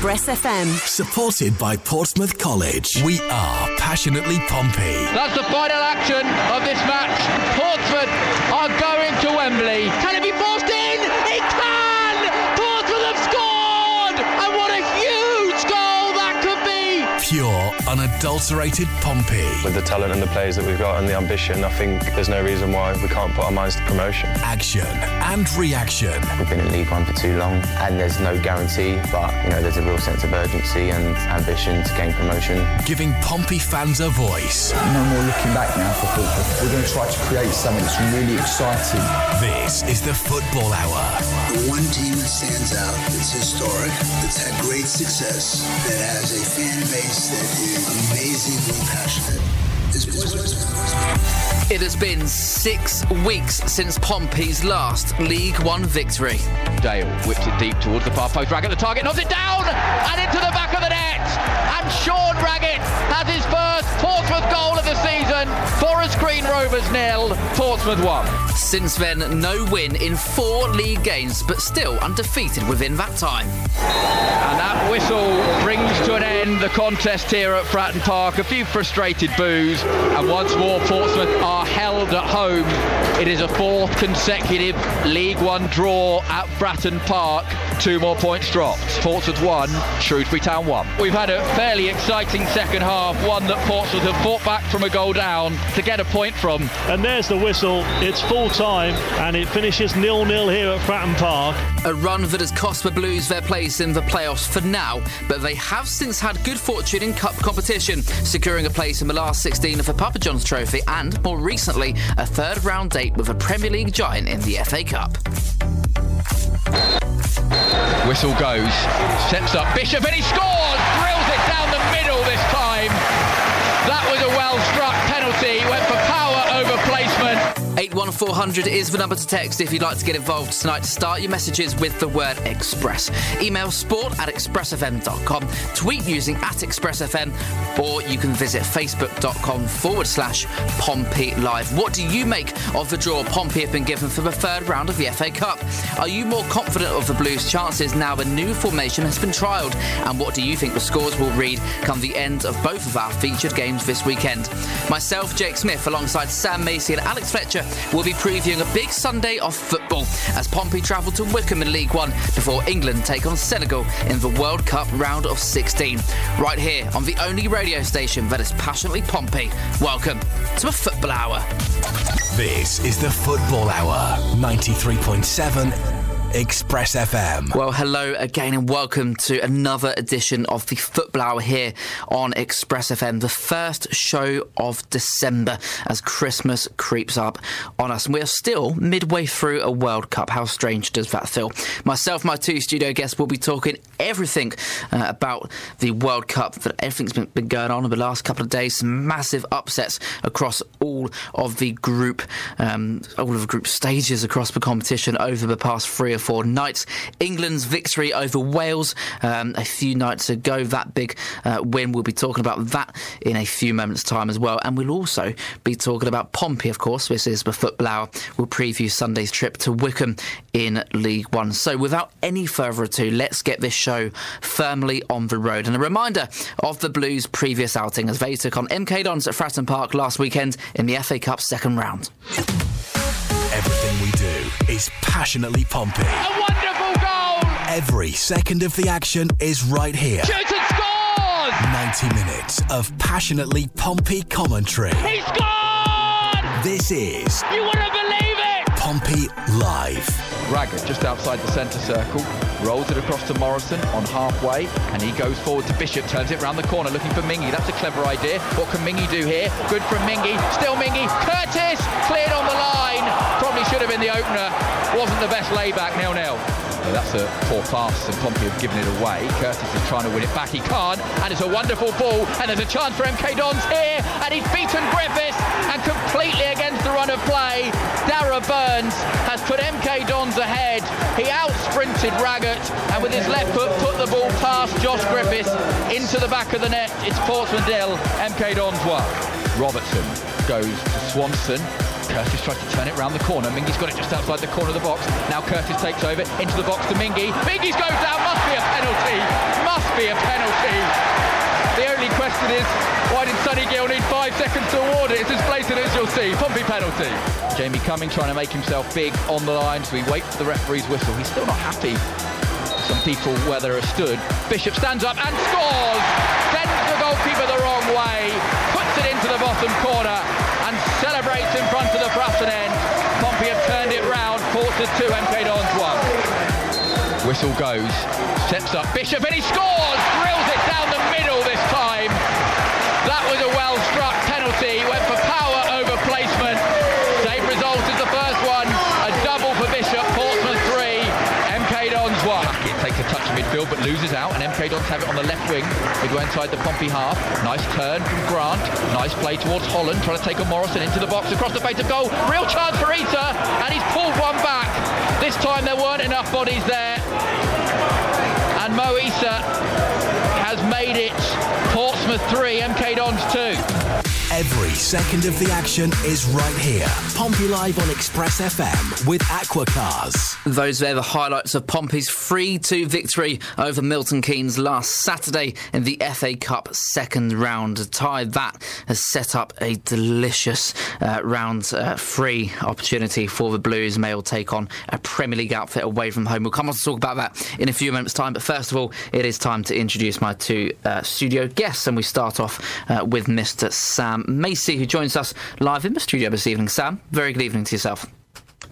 Express FM. Supported by Portsmouth College. We are passionately Pompey. That's the final action of this match. Portsmouth are going to Wembley. Can it be forced unadulterated Pompey. With the talent and the players that we've got and the ambition, I think there's no reason why we can't put our minds to promotion. Action and reaction. We've been in League One for too long and there's no guarantee, but you know there's a real sense of urgency and ambition to gain promotion. Giving Pompey fans a voice. No more looking back now for football. We're going to try to create something that's really exciting. This is the Football Hour. The one team that stands out, that's historic, that's had great success, that has a fan base that is amazingly passionate. It has been six weeks since Pompey's last League One victory. Dale whips it deep towards the far post. Raggett the target, knocks it down and into the back of the net. And Sean Raggett has his first Portsmouth goal of the season. Forest Green Rovers nil, Portsmouth one. Since then, no win in four league games, but still undefeated within that time. And that whistle brings to an end the contest here at Fratton Park. A few frustrated boos, and once more Portsmouth are held at home. It is a fourth consecutive League One draw at Fratton Park. Two more points dropped. Portsmouth one, Shrewsbury Town one. We've had a fairly exciting second half, one that Portsmouth have fought back from a goal down to get a point from. And there's the whistle. It's full time, and it finishes nil-nil here at Fratton Park. A run that has cost the Blues their place in the playoffs for now, but they have since had good fortune in cup competition, securing a place in the last 16 of the Papa John's Trophy and, more recently, a third round date with a Premier League giant in the FA Cup. Whistle goes, steps up Bishop and he scores! Drills it down the middle this time. That was a well struck 81400 is the number to text if you'd like to get involved tonight. Start your messages with the word Express. Email sport at expressfm.com. Tweet using at expressfm or you can visit facebook.com forward slash Pompey Live. What do you make of the draw Pompey have been given for the third round of the FA Cup? Are you more confident of the Blues' chances now the new formation has been trialled? And what do you think the scores will read come the end of both of our featured games this weekend? Myself, Jake Smith, alongside Sam Macey and Alex Fletcher, will be previewing a big Sunday of football as Pompey travel to Wycombe in League One before England take on Senegal in the World Cup round of 16. Right here on the only radio station that is passionately Pompey. Welcome to a Football Hour. This is the Football Hour. 93.7 Express FM. Well, hello again and welcome to another edition of the Football Hour here on Express FM, the first show of December as Christmas creeps up on us. And we are still midway through a World Cup. How strange does that feel? Myself, my two studio guests will be talking everything uh, about the World Cup, that everything's been, been going on in the last couple of days. Some massive upsets across all of the group, um, all of the group stages across the competition over the past three or four nights. England's victory over Wales um, a few nights ago, that big uh, win. We'll be talking about that in a few moments' time as well. And we'll also be talking about Pompey, of course. This is the Football Hour. We'll preview Sunday's trip to Wycombe in League One. So without any further ado, let's get this show firmly on the road. And a reminder of the Blues' previous outing as they took on MK Dons at Fratton Park last weekend in the FA Cup second round. Everything we do is passionately Pompey. A wonderful goal! Every second of the action is right here. Shoots and scores! 90 minutes of passionately Pompey commentary. He scored! This is You wouldn't believe it! Pompey Live. Raggett just outside the centre circle, rolls it across to Morrison on halfway, and he goes forward to Bishop, turns it round the corner looking for Mingi. That's a clever idea. What can Mingi do here? Good from Mingi. Still Mingi. Curtis cleared on the line. Probably should have been the opener. Wasn't the best layback, Nil nil That's a poor pass, and Pompey have given it away. Curtis is trying to win it back. He can't, and it's a wonderful ball. And there's a chance for MK Dons here, and he's beaten Griffiths, and completely against the run of play, Darragh Burns has put MK Dons ahead. He out sprinted Raggett, and with his left foot put the ball past Josh Griffiths into the back of the net. It's Portsmouth nil, MK Dons one. Robertson goes to Swanson. Curtis tries to turn it round the corner. Mingi's got it just outside the corner of the box. Now Curtis takes over into the box to Mingi. Mingi's goes down. Must be a penalty. Must be a penalty. The only question is, why did Sunny Gill need five seconds to award it? It's as blatant as you'll see. Pompey penalty. Jamie Cumming trying to make himself big on the line, so we wait for the referee's whistle. He's still not happy. Some people where there are stood. Bishop stands up and scores. Sends the goalkeeper the wrong way. Puts it into the bottom corner and celebrates in front of end. Pompey have turned it round. Quarter two, MK Dons one. Whistle goes. Steps up Bishop and he scores. Drills it down the middle this time. That was a well struck penalty. Went for power over placement. Midfield but loses out, and MK Dons have it on the left wing. They go inside the Pompey half. Nice turn from Grant. Nice play towards Holland, trying to take on Morrison into the box across the face of goal. Real chance for Ita, and he's pulled one back. This time there weren't enough bodies there, and Mo Eisa has made it Portsmouth three, MK Dons two. Every second of the action is right here. Pompey Live on Express FM with Aquacars. Those there the highlights of Pompey's 3-2 victory over Milton Keynes last Saturday in the FA Cup second round. Tie that has set up a delicious uh, round uh, three opportunity for the Blues. May will take on a Premier League outfit away from home. We'll come on to talk about that in a few moments' time. But first of all, it is time to introduce my two uh, studio guests, and we start off uh, with Mr. Sam Macey, who joins us live in the studio this evening. Sam, very good evening to yourself.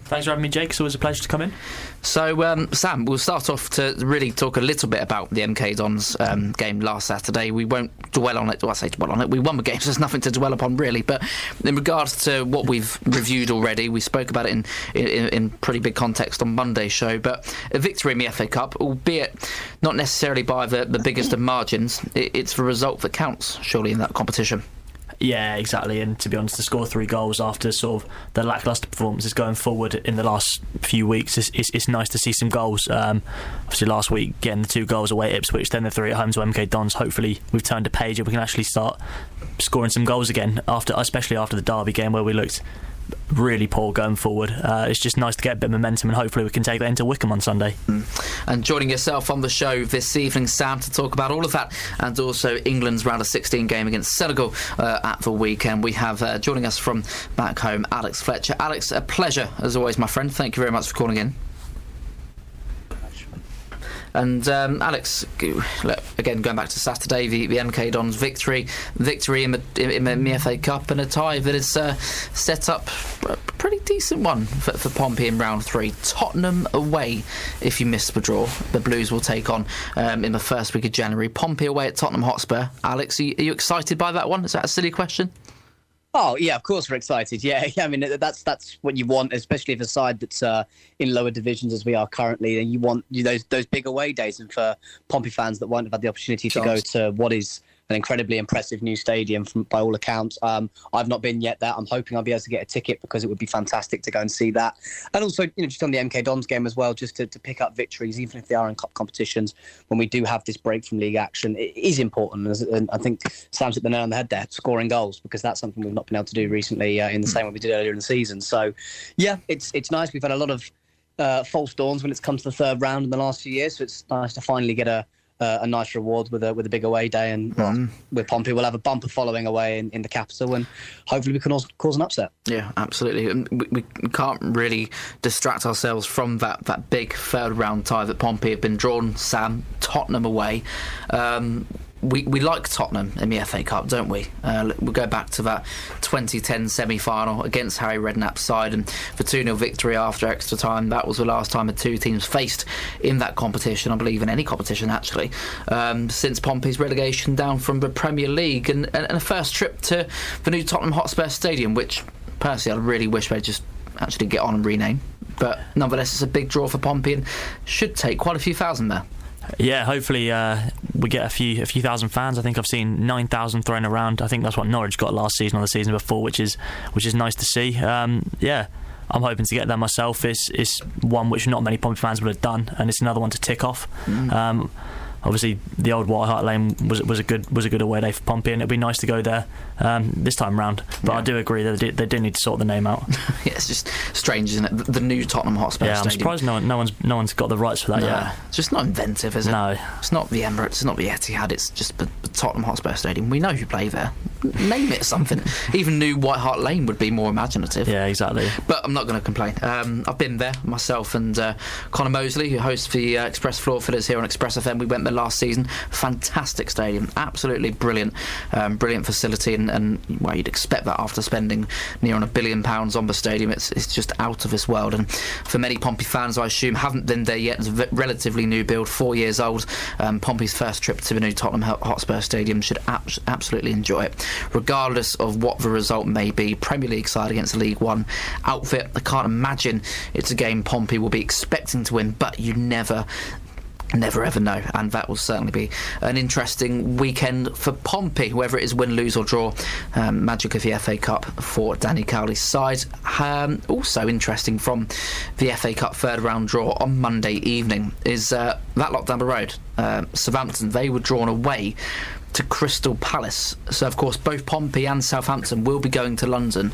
Thanks for having me, Jake. It's always a pleasure to come in. So, um, Sam, we'll start off to really talk a little bit about the MK Dons um, game last Saturday. We won't dwell on it. Well, I say dwell on it. We won the game, so there's nothing to dwell upon, really. But in regards to what we've reviewed already, we spoke about it in, in, in pretty big context on Monday's show. But a victory in the FA Cup, albeit not necessarily by the, the biggest of margins, it, it's the result that counts, surely, in that competition. Yeah, exactly. And to be honest, to score three goals after sort of the lacklustre performances going forward in the last few weeks, it's, it's, it's nice to see some goals. Um, obviously, last week getting the two goals away at Ipswich, then the three at home to MK Dons. Hopefully, we've turned a page and we can actually start scoring some goals again. After, especially after the Derby game where we looked really poor going forward. Uh, it's just nice to get a bit of momentum, and hopefully we can take that into Wycombe on Sunday. Mm. And joining yourself on the show this evening, Sam, to talk about all of that, and also England's round of 16 game against Senegal uh, at the weekend. We have uh, joining us from back home, Alex Fletcher. Alex, a pleasure as always, my friend. Thank you very much for calling in. And um, Alex, look, again going back to Saturday, the, the MK Dons victory, victory in the, in, the FA Cup, and a tie that is uh, set up a pretty decent one for, for Pompey in round three. Tottenham away, if you miss the draw, the Blues will take on um, in the first week of January. Pompey away at Tottenham Hotspur. Alex, are you, are you excited by that one? Is that a silly question? Oh yeah, of course we're excited. Yeah, yeah. I mean that's that's what you want, especially if a side that's uh, in lower divisions as we are currently, and you want you, those those big away days. And for Pompey fans that won't have had the opportunity to go to what is an incredibly impressive new stadium from, by all accounts. Um, I've not been yet there. I'm hoping I'll be able to get a ticket because it would be fantastic to go and see that. And also, you know, just on the MK Dons game as well, just to, to pick up victories, even if they are in cup competitions, when we do have this break from league action, it is important. And I think Sam's hit the nail on the head there, scoring goals, because that's something we've not been able to do recently uh, in the same way we did earlier in the season. So, yeah, it's it's nice. We've had a lot of uh, false dawns when it's come to the third round in the last few years, so it's nice to finally get a uh, a nice reward with a with a big away day. And mm. with Pompey, we'll have a bumper following away in, in the capital, and hopefully we can also cause an upset. Yeah, absolutely. And we, we can't really distract ourselves from that that big third round tie that Pompey have been drawn. Sam Tottenham away. Um, we, we like Tottenham in the FA Cup, don't we? Uh, we'll go back to that 2010 semi final against Harry Redknapp's side and the 2 0 victory after extra time. That was the last time the two teams faced in that competition, I believe, in any competition actually, um, since Pompey's relegation down from the Premier League and, and, and a first trip to the new Tottenham Hotspur Stadium, which personally I really wish they'd just actually get on and rename. But nonetheless, it's a big draw for Pompey and should take quite a few thousand there. Yeah, hopefully uh, we get a few a few thousand fans. I think I've seen nine thousand thrown around. I think that's what Norwich got last season or the season before, which is which is nice to see. Um, yeah. I'm hoping to get there myself. It's, it's one which not many Pompey fans would have done, and it's another one to tick off. Mm. Um, obviously the old White Hart Lane was was a good was a good away day for Pompey, and it'd be nice to go there um, this time round. But I do agree that they, they do need to sort the name out. yeah, it's just strange, isn't it? The, the new Tottenham Hotspur yeah, I'm Stadium. surprised no one, no one's no one's got the rights for that No, yet. it's just not inventive, is it? No. It's not the Emirates, it's not the Etihad, it's just the, the Tottenham Hotspur Stadium. We know who play there. Name it something. Even new White Hart Lane would be more imaginative. Yeah, exactly. But I'm not going to complain. Um, I've been there myself and uh, Connor Mosley, who hosts the uh, Express Floor Fitters here on Express FM. We went there last season. Fantastic stadium, absolutely brilliant, um, brilliant facility, and, and well, you'd expect that after spending near on a billion pounds on the stadium. It's it's just out of this world. And for many Pompey fans, I assume haven't been there yet. It's relatively new build, four years old. Um, Pompey's first trip to the new Tottenham Hotspur Stadium should abs- absolutely enjoy it, regardless of what the result may be. Premier League side against League One outfit. I can't imagine it's a game Pompey will be expecting to win, but you never Never ever know, and that will certainly be an interesting weekend for Pompey, whether it is win, lose, or draw. Um, magic of the FA Cup for Danny Cowley's side. Um, also interesting from the FA Cup third round draw on Monday evening is uh, that lot down the road. Uh, Southampton, they were drawn away to Crystal Palace. So, of course, both Pompey and Southampton will be going to London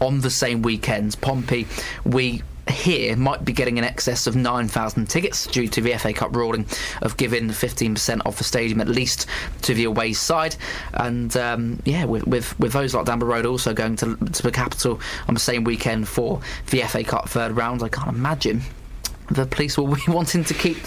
on the same weekend. Pompey, we here might be getting in excess of 9,000 tickets due to the FA Cup ruling of giving 15% of the stadium at least to the away side. And um, yeah, with, with with those like the road also going to, to the capital on the same weekend for the FA Cup third round, I can't imagine the police will be wanting to keep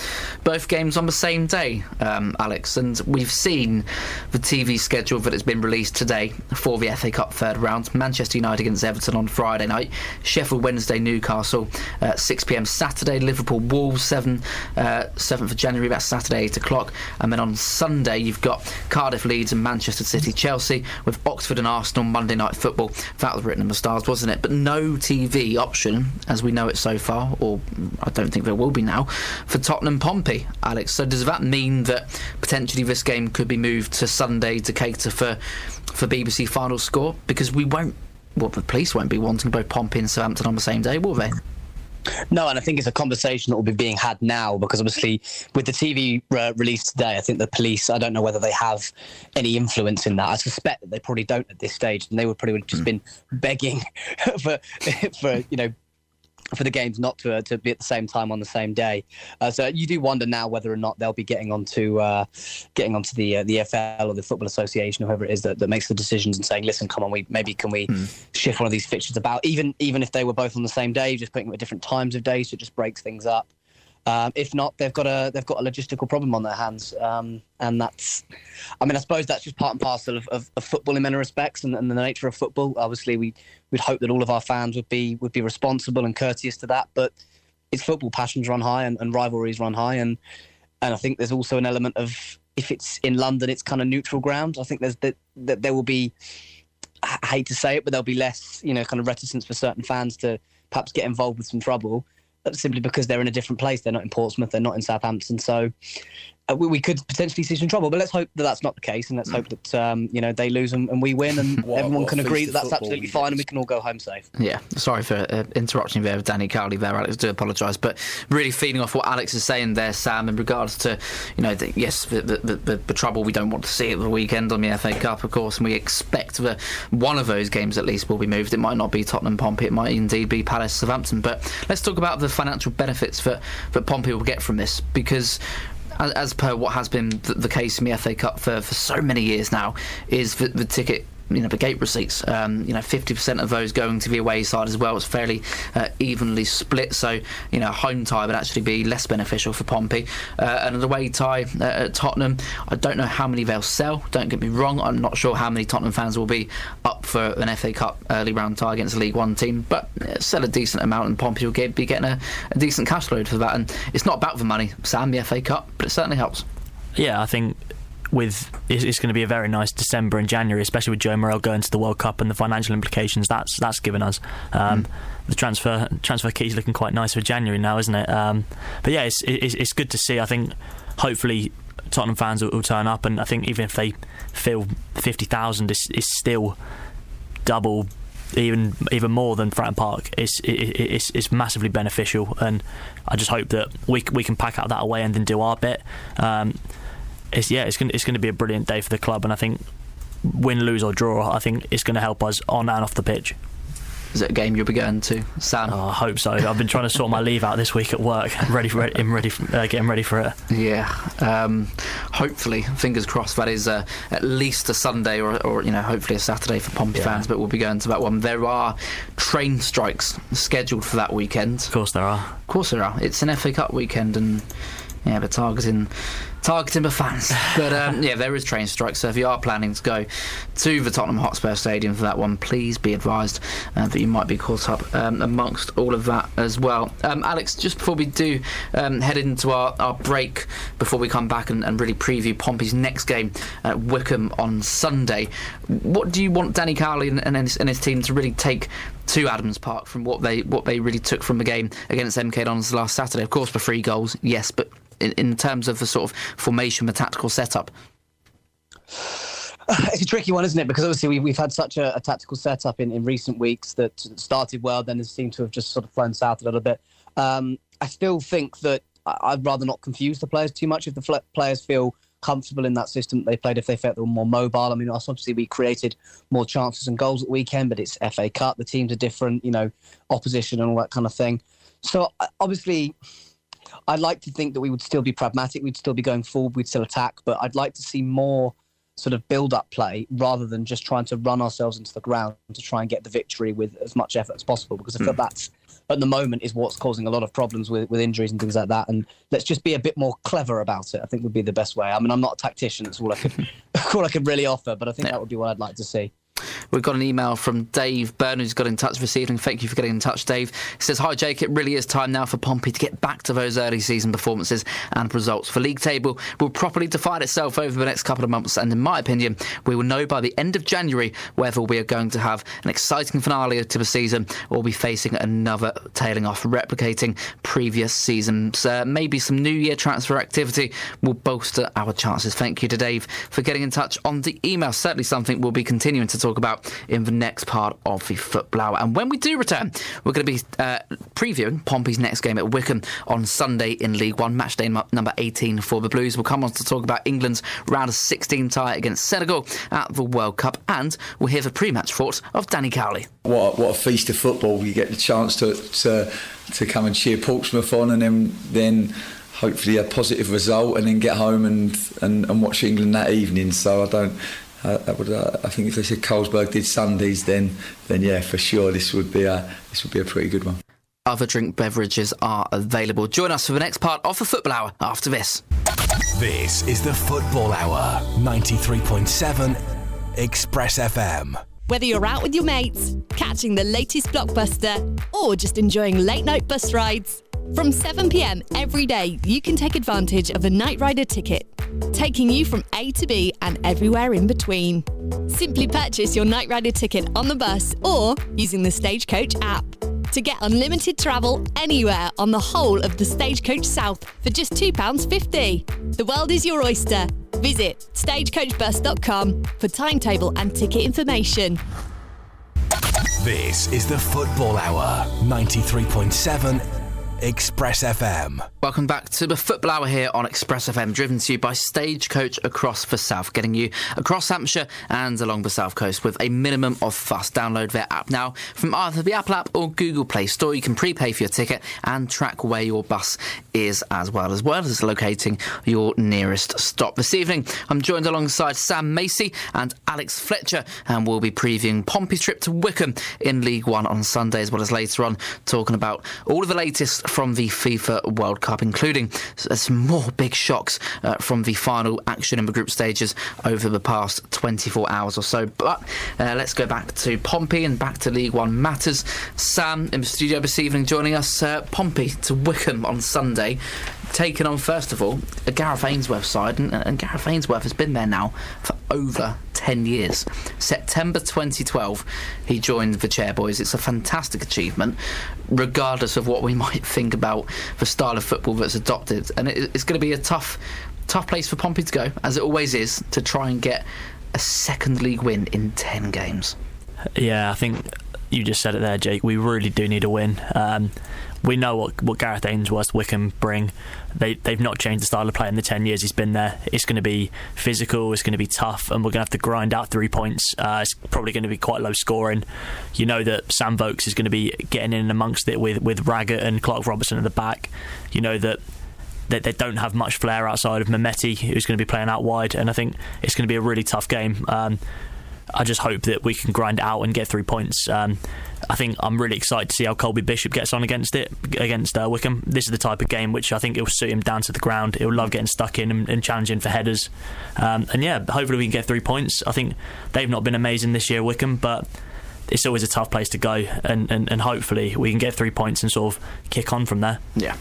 both games on the same day, um, Alex. And we've seen the TV schedule that has been released today for the FA Cup third round. Manchester United against Everton on Friday night, Sheffield Wednesday, Newcastle, uh, 6 pm Saturday, Liverpool Wolves, 7, uh, 7th of January, that's Saturday, 8 o'clock. And then on Sunday, you've got Cardiff Leeds and Manchester City Chelsea, with Oxford and Arsenal Monday night football. That was written in the stars, wasn't it? But no TV option, as we know it so far, or I don't think there will be now, for Tottenham Pompey, Alex. So does that mean that potentially this game could be moved to Sunday to cater for for BBC final score? Because we won't, well, the police won't be wanting both Pompey and Southampton on the same day, will they? No, and I think it's a conversation that will be being had now because obviously with the TV uh, release today, I think the police, I don't know whether they have any influence in that. I suspect that they probably don't at this stage, and they would probably have just been begging for, for you know, for the games not to uh, to be at the same time on the same day. Uh, so you do wonder now whether or not they'll be getting onto uh, getting onto the uh, the EFL or the Football Association or whoever it is that, that makes the decisions and saying, listen, come on, we maybe can we shift one of these fixtures about even even if they were both on the same day, just putting them at different times of day, so it just breaks things up. Um, if not, they've got a they've got a logistical problem on their hands, um, and that's, I mean, I suppose that's just part and parcel of, of, of football in many respects, and, and the nature of football. Obviously, we we'd hope that all of our fans would be would be responsible and courteous to that, but it's football. Passions run high, and, and rivalries run high, and and I think there's also an element of if it's in London, it's kind of neutral ground. I think there's that that there will be, I hate to say it, but there'll be less, you know, kind of reticence for certain fans to perhaps get involved with some trouble simply because they're in a different place. They're not in Portsmouth. They're not in Southampton. So we, we could potentially see some trouble. But let's hope that that's not the case, and let's hope that um, you know they lose and, and we win, and What- everyone what can agree that that's absolutely fine, get. and we can all go home safe. Yeah, sorry for uh, interrupting you there Danny Cowley there, Alex. Do apologise, but really feeding off what Alex is saying there, Sam, in regards to you know, the, yes, the, the, the, the trouble we don't want to see at the weekend on the FA Cup, of course, and we expect that one of those games at least will be moved. It might not be Tottenham Pompey, it might indeed be Palace Southampton. But let's talk about the financial benefits that that Pompey will get from this, because as, per what has been the, the case in the FA Cup for, for so many years now, is the, the ticket. You know the gate receipts. Um, you know, fifty percent of those going to the away side as well. It's fairly uh, evenly split. So you know, a home tie would actually be less beneficial for Pompey. Uh, and an away tie uh, at Tottenham, I don't know how many they'll sell. Don't get me wrong. I'm not sure how many Tottenham fans will be up for an FA Cup early round tie against a League One team, but uh, sell a decent amount, and Pompey will get, be getting a, a decent cash load for that. And it's not about the money, Sam, the FA Cup, but it certainly helps. Yeah, I think with it's, it's going to be a very nice December and January, especially with Joe Morrell going to the World Cup and the financial implications that's that's given us. Um, The transfer transfer key is looking quite nice for January now, isn't it? Um, but yeah, it's, it's it's good to see. I think hopefully Tottenham fans will, will turn up, and I think even if they feel fifty thousand, is is still double even even more than Fratton Park. It's, it, it's it's massively beneficial, and I just hope that we we can pack out that away end and do our bit. Um, it's yeah, it's going it's to be a brilliant day for the club, and I think win, lose or draw, I think it's going to help us on and off the pitch. Is it a game you'll be going to, Sam? Oh, I hope so. I've been trying to sort my leave out this week at work. ready for it. I'm ready, for, uh, getting ready for it. Yeah. Um, hopefully, fingers crossed. That is uh, at least a Sunday, or, or, you know, hopefully a Saturday for Pompey yeah. fans. But we'll be going to that one. There are train strikes scheduled for that weekend. Of course, there are. Of course, there are. It's an FA Cup weekend, and yeah, but targeting targeting the fans. But um, yeah, there is train strikes. So if you are planning to go to the Tottenham Hotspur Stadium for that one, please be advised uh, that you might be caught up um, amongst all of that as well. Um, Alex, just before we do um, head into our, our break, before we come back and, and really preview Pompey's next game at Wycombe on Sunday, what do you want Danny Cowley and, and, his, and his team to really take to Adams Park from what they what they really took from the game against MK Dons last Saturday? Of course, for three goals, yes, but in, in terms of the sort of formation, the tactical setup? It's a tricky one, isn't it? Because obviously we, we've had such a, a, tactical setup in, in recent weeks that started well, then has seemed to have just sort of flown south a little bit. Um, I still think that I'd rather not confuse the players too much if the fl- players feel comfortable in that system that they played, if they felt they were more mobile. I mean, obviously we created more chances and goals at the weekend, but it's FA Cup, the teams are different, you know, opposition and all that kind of thing. So obviously I'd like to think that we would still be pragmatic. We'd still be going forward. We'd still attack. But I'd like to see more sort of build up play rather than just trying to run ourselves into the ground to try and get the victory with as much effort as possible. Because I feel mm. that's at the moment is what's causing a lot of problems with, with injuries and things like that. And let's just be a bit more clever about it. I think would be the best way. I mean, I'm not a tactician. That's all I could all I could really offer. But I think that would be what I'd like to see. We've got an email from Dave Byrne who's got in touch this evening. Thank you for getting in touch, Dave. He says, Hi, Jake. It really is time now for Pompey to get back to those early season performances and results. The league table will properly define itself over the next couple of months, and in my opinion, we will know by the end of January whether we are going to have an exciting finale to the season or be facing another tailing off, replicating previous seasons. Uh, maybe some New Year transfer activity will bolster our chances. Thank you to Dave for getting in touch on the email. Certainly something we'll be continuing to talk about in the next part of the Football Hour. And when we do return, we're going to be uh, previewing Pompey's next game at Wycombe on Sunday in League One, match day number 18 for the Blues. We'll come on to talk about England's round of 16 tie against Senegal at the World Cup, and we'll hear the pre-match thoughts of Danny Cowley. What a, what a feast of football! You get the chance to to, to come and cheer Portsmouth on, and then then hopefully a positive result and then get home and, and, and watch England that evening. So I don't I, would, uh, I think if they said Carlsberg did Sundays, then then yeah, for sure this would be a this would be a pretty good one. Other drink beverages are available. Join us for the next part of the Football Hour after this. This is the Football Hour, ninety three point seven, Express FM. Whether you're out with your mates, catching the latest blockbuster, or just enjoying late night bus rides. From 7pm every day, you can take advantage of a Night Rider ticket, taking you from A to B and everywhere in between. Simply purchase your Night Rider ticket on the bus or using the Stagecoach app to get unlimited travel anywhere on the whole of the Stagecoach South for just £2.50. The world is your oyster. Visit stagecoachbus.com for timetable and ticket information. This is the Football Hour, 93.7 Express FM. Welcome back to the Football Hour here on Express FM, driven to you by Stagecoach across the South, getting you across Hampshire and along the South Coast with a minimum of fuss. Download their app now from either the Apple app or Google Play Store. You can prepay for your ticket and track where your bus is as well, as well as locating your nearest stop. This evening, I'm joined alongside Sam Macey and Alex Fletcher, and we'll be previewing Pompey's trip to Wycombe in League One on Sunday, as well as later on talking about all of the latest from the FIFA World Cup, including some more big shocks uh, from the final action in the group stages over the past 24 hours or so. But uh, let's go back to Pompey and back to League One matters. Sam in the studio this evening joining us. Uh, Pompey to Wycombe on Sunday taking on first of all a Gareth Ainsworth side, and, and, Gareth Ainsworth has been there now for over 10 years. September 2012, he joined the Chairboys. It's a fantastic achievement, regardless of what we might think about the style of football that's adopted. And it, it's going to be a tough, tough place for Pompey to go, as it always is, to try and get a second league win in 10 games. Yeah, I think you just said it there, Jake. We really do need a win. Um, we know what, what Gareth Ainsworth, Wycombe bring. They they've not changed the style of play in the ten years he's been there. It's going to be physical. It's going to be tough, and we're going to have to grind out three points. Uh, it's probably going to be quite low scoring. You know that Sam Vokes is going to be getting in amongst it with with Raggett and Clark Robertson at the back. You know that they don't have much flair outside of Mehmeti, who's going to be playing out wide, and I think it's going to be a really tough game. Um, I just hope that we can grind out and get three points. Um, I think I'm really excited to see how Colby Bishop gets on against it against uh, Wycombe. This is the type of game which I think it will suit him down to the ground. He'll love getting stuck in and, and challenging for headers. Um, and yeah, hopefully we can get three points. I think they've not been amazing this year, Wycombe, but it's always a tough place to go, and, and, and hopefully we can get three points and sort of kick on from there. Yeah.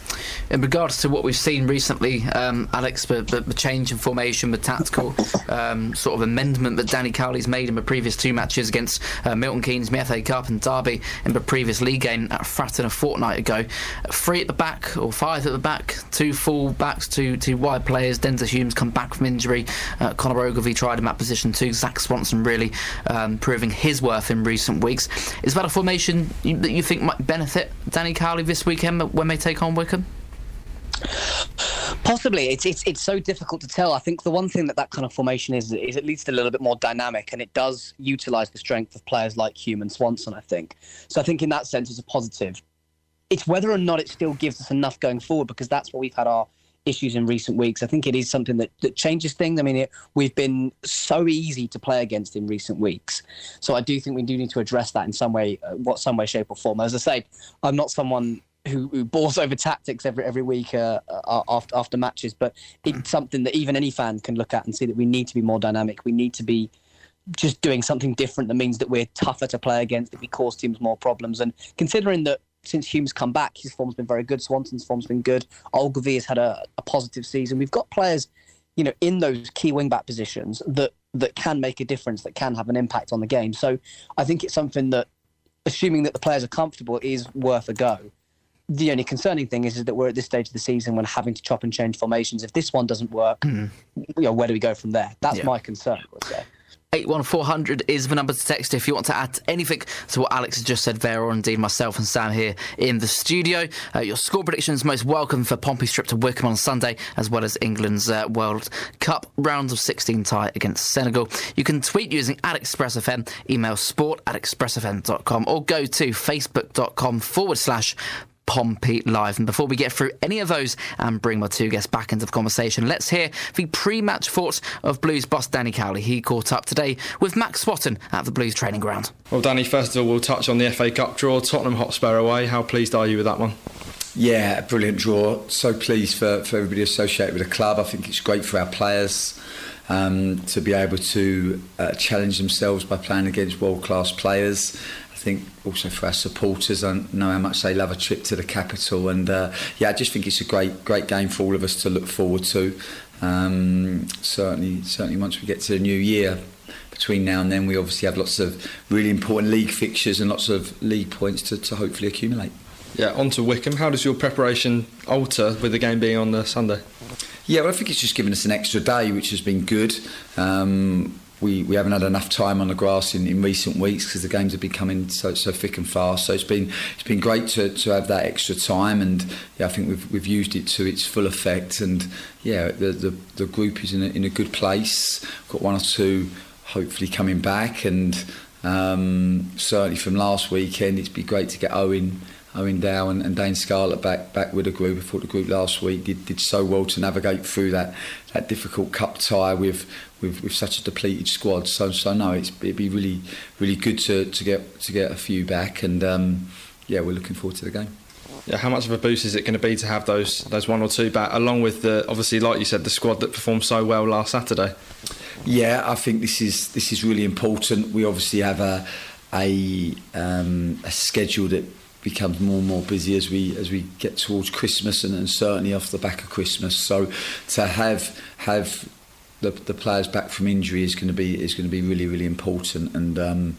In regards to what we've seen recently, um, Alex, the, the, change in formation, the tactical um, sort of amendment that Danny Cowley's made in the previous two matches against uh, Milton Keynes, the Cup, and Derby in the previous league game at Fratton a fortnight ago. Three at the back, or five at the back, two full backs, two, two wide players. Denver Hume's come back from injury. Uh, Connor Ogilvie tried in that position too. Zak Swanson really um, proving his worth in recent weeks. Is that a formation that you think might benefit Danny Cowley this weekend when they take on Wycombe? Possibly, it's it's it's so difficult to tell. I think the one thing that that kind of formation is is at least a little bit more dynamic, and it does utilise the strength of players like Hume and Swanson. I think so. I think in that sense, it's a positive. It's whether or not it still gives us enough going forward because that's what we've had our issues in recent weeks. I think it is something that, that changes things. I mean, it, we've been so easy to play against in recent weeks, so I do think we do need to address that in some way, uh, what some way, shape, or form. As I say, I'm not someone who, who bores over tactics every every week uh, uh, after after matches, but it's something that even any fan can look at and see that we need to be more dynamic. We need to be just doing something different that means that we're tougher to play against, that we cause teams more problems. And considering that since Hume's come back, his form's been very good. Swanson's form's been good. Ogilvie has had a, a positive season. We've got players, you know, in those key wing back positions that that can make a difference, that can have an impact on the game. So I think it's something that, assuming that the players are comfortable, is worth a go. The only concerning thing is, is that we're at this stage of the season when having to chop and change formations. If this one doesn't work, mm. you know, where do we go from there? That's yeah. my concern. I would say. 81400 is the number to text if you want to add anything to what Alex has just said there, or indeed myself and Sam here in the studio. Uh, your score predictions most welcome for Pompey's trip to Wycombe on Sunday, as well as England's uh, World Cup rounds of 16 tie against Senegal. You can tweet using at ExpressFM, email sport at expressfm.com, or go to facebook.com forward slash Pompey Live. And before we get through any of those and bring my two guests back into the conversation, let's hear the pre match thoughts of Blues boss Danny Cowley. He caught up today with Max Swatton at the Blues training ground. Well, Danny, first of all, we'll touch on the FA Cup draw. Tottenham Hotspur away. How pleased are you with that one? Yeah, brilliant draw. So pleased for, for everybody associated with the club. I think it's great for our players. Um, to be able to uh, challenge themselves by playing against world class players think also for our supporters, I know how much they love a trip to the capital, and uh, yeah, I just think it's a great great game for all of us to look forward to. Um, certainly, certainly once we get to the new year. Between now and then, we obviously have lots of really important league fixtures and lots of league points to, to hopefully accumulate. Yeah, on to Wycombe. How does your preparation alter with the game being on the Sunday? Yeah, well, I think it's just given us an extra day, which has been good. Um, we, we haven't had enough time on the grass in, in recent weeks because the games have been coming so, so thick and fast. So it's been it's been great to, to have that extra time, and yeah, I think we've we've used it to its full effect. And yeah, the the, the group is in a, in a good place. Got one or two hopefully coming back, and um, certainly from last weekend, it'd be great to get Owen. Owen Dale and, and Dane Scarlett back back with the group. I thought the group last week did, did so well to navigate through that that difficult cup tie with with, with such a depleted squad. So so no, it's, it'd be really really good to, to get to get a few back, and um, yeah, we're looking forward to the game. Yeah, how much of a boost is it going to be to have those those one or two back, along with the obviously, like you said, the squad that performed so well last Saturday? Yeah, I think this is this is really important. We obviously have a a, um, a schedule that becomes more and more busy as we as we get towards Christmas and, and certainly off the back of Christmas. So to have have the, the players back from injury is going to be is going to be really really important and um,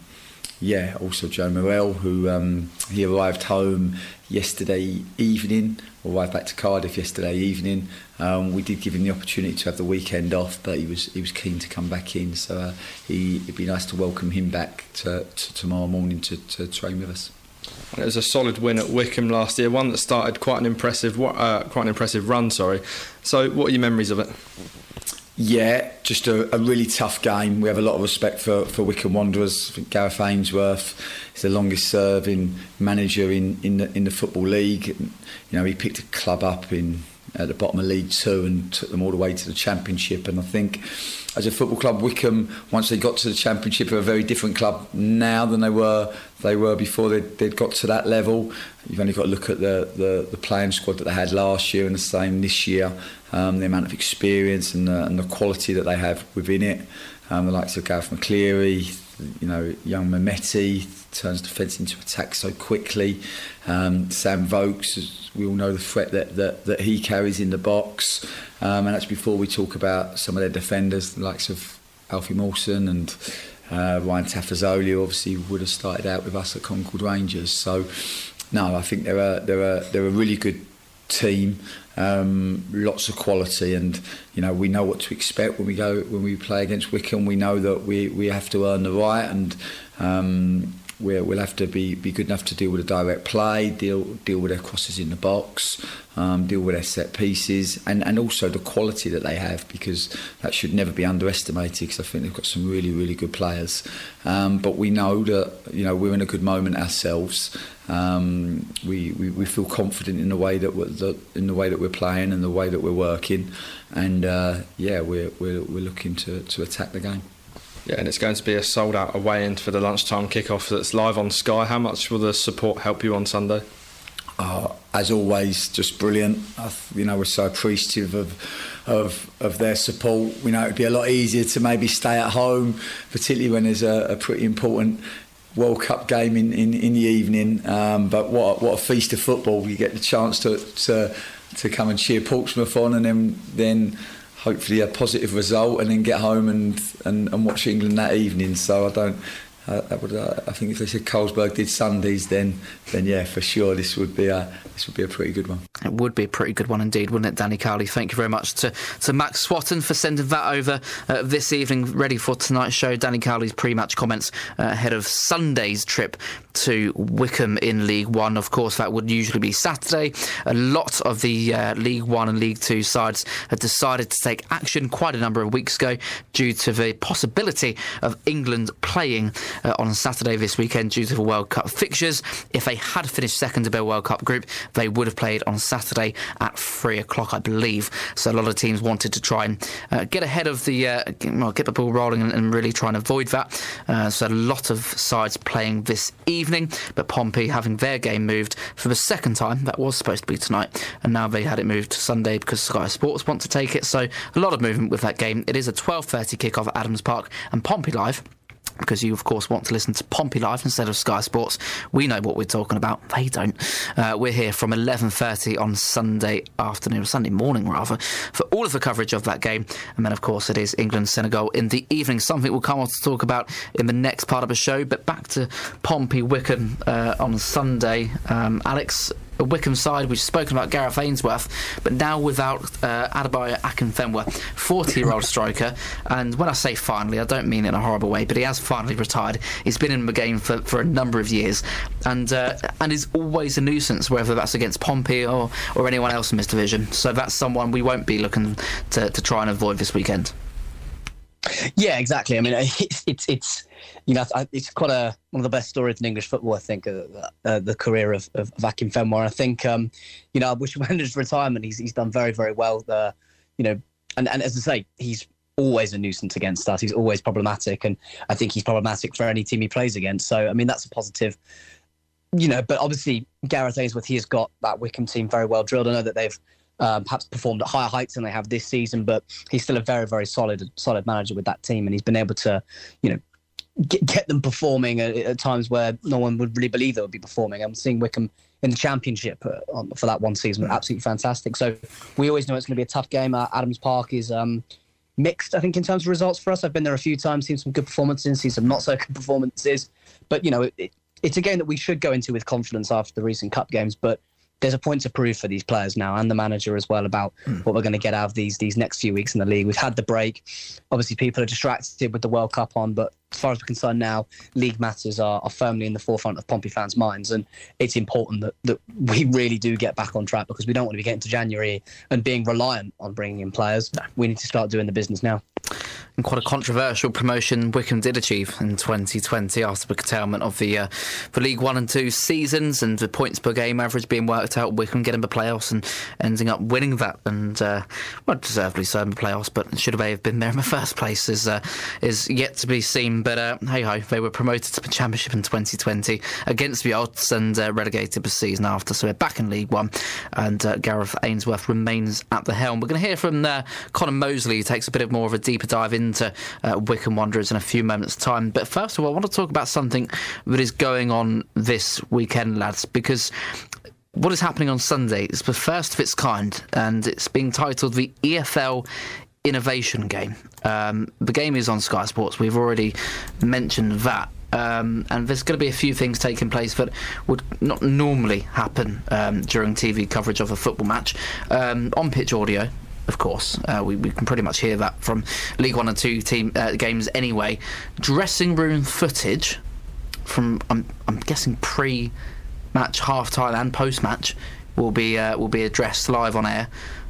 yeah, also Joe Morrell, who um, he arrived home yesterday evening, arrived back to Cardiff yesterday evening. Um, we did give him the opportunity to have the weekend off, but he was he was keen to come back in. So uh, he, it'd be nice to welcome him back to, to tomorrow morning to, to train with us. It was a solid win at Wycombe last year, one that started quite an impressive, uh, quite an impressive run. Sorry. So, what are your memories of it? Yeah, just a, a, really tough game. We have a lot of respect for, for Wycombe Wanderers. Gareth Ainsworth is the longest serving manager in, in, the, in the Football League. You know, he picked a club up in at the bottom of League Two and took them all the way to the Championship. And I think as a football club, Wycombe, once they got to the Championship, are a very different club now than they were they were before they'd, they'd got to that level. You've only got to look at the, the, the playing squad that they had last year and the same this year, um, the amount of experience and the, and the quality that they have within it. Um, the likes of Garath McCleary, you know, young Mehmeti turns defence into attack so quickly. Um, Sam Vokes, we all know the threat that, that, that he carries in the box. Um, and that's before we talk about some of their defenders, the likes of Alfie Mawson and uh, Ryan Tafazolli, obviously would have started out with us at Concord Rangers. So, no, I think they're a, they're a, they're a really good team. Um, lots of quality, and you know we know what to expect when we go when we play against Wycombe. We know that we, we have to earn the right, and um, we will have to be, be good enough to deal with a direct play, deal deal with their crosses in the box, um, deal with their set pieces, and, and also the quality that they have because that should never be underestimated. Because I think they've got some really really good players. Um, but we know that you know we're in a good moment ourselves. Um, we, we, we feel confident in the way that we're, the, in the way that we're playing and the way that we're working, and uh, yeah, we're, we're we're looking to, to attack the game. Yeah, and it's going to be a sold out away end for the lunchtime kickoff that's live on Sky. How much will the support help you on Sunday? Uh, as always, just brilliant. you know, we're so appreciative of, of of their support. We know it'd be a lot easier to maybe stay at home, particularly when there's a, a pretty important World Cup game in, in, in the evening. Um, but what what a feast of football! You get the chance to to, to come and cheer Portsmouth on, and then then hopefully a positive result and then get home and, and, and watch England that evening. So I don't. Uh, would, uh, I think if they said Carlsberg did Sundays, then then yeah, for sure this would be a this would be a pretty good one. It would be a pretty good one indeed, wouldn't it, Danny Cowley? Thank you very much to, to Max Swatton for sending that over uh, this evening, ready for tonight's show. Danny Cowley's pre-match comments uh, ahead of Sunday's trip to Wycombe in League One. Of course, that would usually be Saturday. A lot of the uh, League One and League Two sides have decided to take action quite a number of weeks ago due to the possibility of England playing uh, on Saturday this weekend due to the World Cup fixtures. If they had finished second in the World Cup group, they would have played on Saturday at three o'clock, I believe. So a lot of teams wanted to try and uh, get ahead of the uh, well, get the ball rolling and, and, really try and avoid that. Uh, so a lot of sides playing this evening, but Pompey having their game moved for the second time. That was supposed to be tonight, and now they had it moved to Sunday because Sky Sports want to take it. So a lot of movement with that game. It is a 12:30 kickoff at Adams Park, and Pompey Live because you, of course, want to listen to Pompey Live instead of Sky Sports. We know what we're talking about; they don't. Uh, we're here from 11:30 on Sunday afternoon, Sunday morning rather, for all of the coverage of that game. And then, of course, it is England Senegal in the evening. Something we'll come on to talk about in the next part of the show. But back to Pompey Wycombe uh, on Sunday, um, Alex a Wycombe side we've spoken about Gareth Ainsworth, but now without uh, Adebayo Akinfenwa, 40 year old striker. And when I say finally, I don't mean in a horrible way, but he has finally retired. He's been in the game for, for a number of years and uh, and is always a nuisance, whether that's against Pompey or, or anyone else in this division. So that's someone we won't be looking to, to try and avoid this weekend. Yeah, exactly. I mean, it's it's, it's you know, it's quite a one of the best stories in English football. I think uh, uh, the career of, of, of Akinfenwa. I think um, you know, I wish him his retirement. He's he's done very very well. The you know, and and as I say, he's always a nuisance against us. He's always problematic, and I think he's problematic for any team he plays against. So I mean, that's a positive. You know, but obviously Gareth Ainsworth, he has got that Wycombe team very well drilled. I know that they've um, perhaps performed at higher heights than they have this season, but he's still a very, very solid, solid manager with that team, and he's been able to, you know, get, get them performing at, at, times where no one would really believe they would be performing. I'm seeing Wycombe in the championship uh, for that one season, absolutely fantastic. So we always know it's going to be a tough game. Uh, Adams Park is, um, mixed. I think in terms of results for us, I've been there a few times, seen some good performances, seen some not so good performances. But you know, it, it's a game that we should go into with confidence after the recent cup games. But there's a point to prove for these players now and the manager as well about mm. what we're going to get out of these these next few weeks in the league. We've had the break. Obviously, people are distracted with the World Cup on, but as far as we're concerned now, league matters are, are firmly in the forefront of Pompey fans' minds, and it's important that, that we really do get back on track because we don't want to be getting to January and being reliant on bringing in players. No. We need to start doing the business now. And quite a controversial promotion Wycombe did achieve in 2020 after the curtailment of the uh, for League One and Two seasons and the points per game average being worked out. Wycombe getting the playoffs and ending up winning that, and uh, well, deservedly so in the playoffs, but should they have been there in the first place is uh, is yet to be seen. But uh, hey ho, they were promoted to the Championship in 2020 against the odds and uh, relegated the season after. So we're back in League One, and uh, Gareth Ainsworth remains at the helm. We're going to hear from uh, Connor Mosley, who takes a bit of more of a deeper dive into uh, Wycombe Wanderers in a few moments' time. But first of all, I want to talk about something that is going on this weekend, lads, because what is happening on Sunday is the first of its kind, and it's being titled the EFL Innovation Game. Um, the game is on Sky Sports. We've already mentioned that. Um, and there's going to be a few things taking place that would not normally happen um, during TV coverage of a football match. Um, on pitch audio, of course. Uh, we, we, can pretty much hear that from League One and Two team uh, games anyway. Dressing room footage from I'm, I'm guessing pre-match, half-time, and post-match will be uh, will be addressed live on air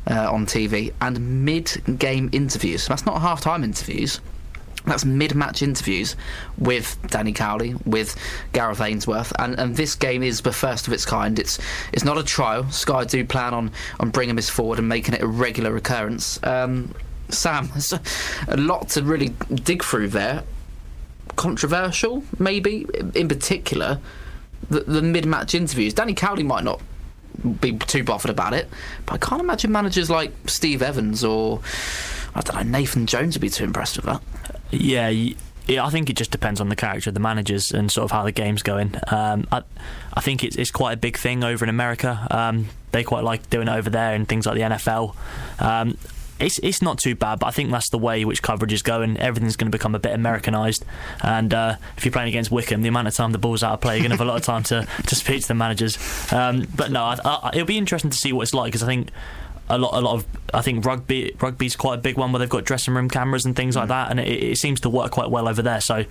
uh, on TV, and mid-game interviews. That's not half-time interviews. That's mid-match interviews with Danny Cowley, with Gareth Ainsworth, and, and this game is the first of its kind. It's it's not a trial. Sky do plan on on bringing this forward and making it a regular occurrence. Um, Sam, there's a, lot to really dig through there. Controversial, maybe in particular, the, the mid-match interviews. Danny Cowley might not be too bothered about it, but I can't imagine managers like Steve Evans or I don't know Nathan Jones would be too impressed with that. Yeah, yeah, I think it just depends on the character of the managers and sort of how the game's going. Um, I, I think it's, it's quite a big thing over in America. Um, they quite like doing it over there and things like the NFL. Um, it's it's not too bad, but I think that's the way which coverage is going. Everything's going to become a bit Americanized, and uh, if you're playing against Wycombe, the amount of time the ball's out of play, you're going to have a lot of time to, to speak to the managers. Um, but no, I, I, it'll be interesting to see what it's like because I think a lot, a lot of. I think rugby, rugby's quite a big one where they've got dressing room cameras and things like mm. that, and it, it seems to work quite well over there. So.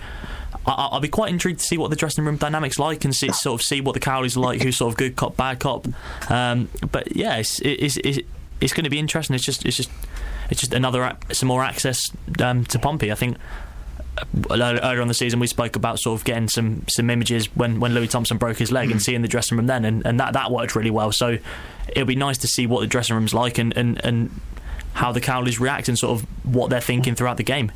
I, will be quite intrigued to see what the dressing room dynamics like and see, sort of see what the Cowleys are like, who's sort of good cop, bad cop. Um, but yeah, it's, it's, it's, it's going to be interesting. It's just it's just it's just another some more access um, to Pompey. I think earlier on the season we spoke about sort of getting some some images when, when Louis Thompson broke his leg mm. and seeing the dressing room then and, and that, that worked really well so it'll be nice to see what the dressing room's like and, and, and how the Cowleys react and sort of what they're thinking throughout the game.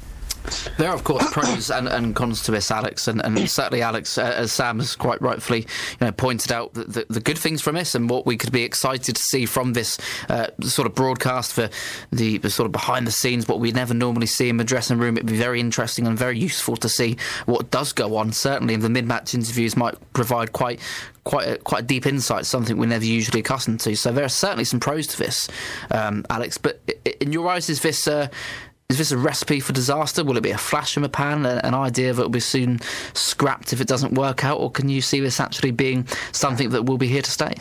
There are, of course, pros and, and cons to this, Alex, and, and certainly, Alex, uh, as Sam has quite rightfully you know, pointed out, the, the, the, good things from this and what we could be excited to see from this uh, sort of broadcast for the, the, sort of behind the scenes, what we never normally see in the dressing room. It'd be very interesting and very useful to see what does go on. Certainly, the mid-match interviews might provide quite quite a, quite a deep insight, something we're never usually accustomed to. So there are certainly some pros to this, um, Alex. But in your eyes, is this uh, is this a recipe for disaster? Will it be a flash in the pan, an idea that will be soon scrapped if it doesn't work out, or can you see this actually being something that will be here to stay?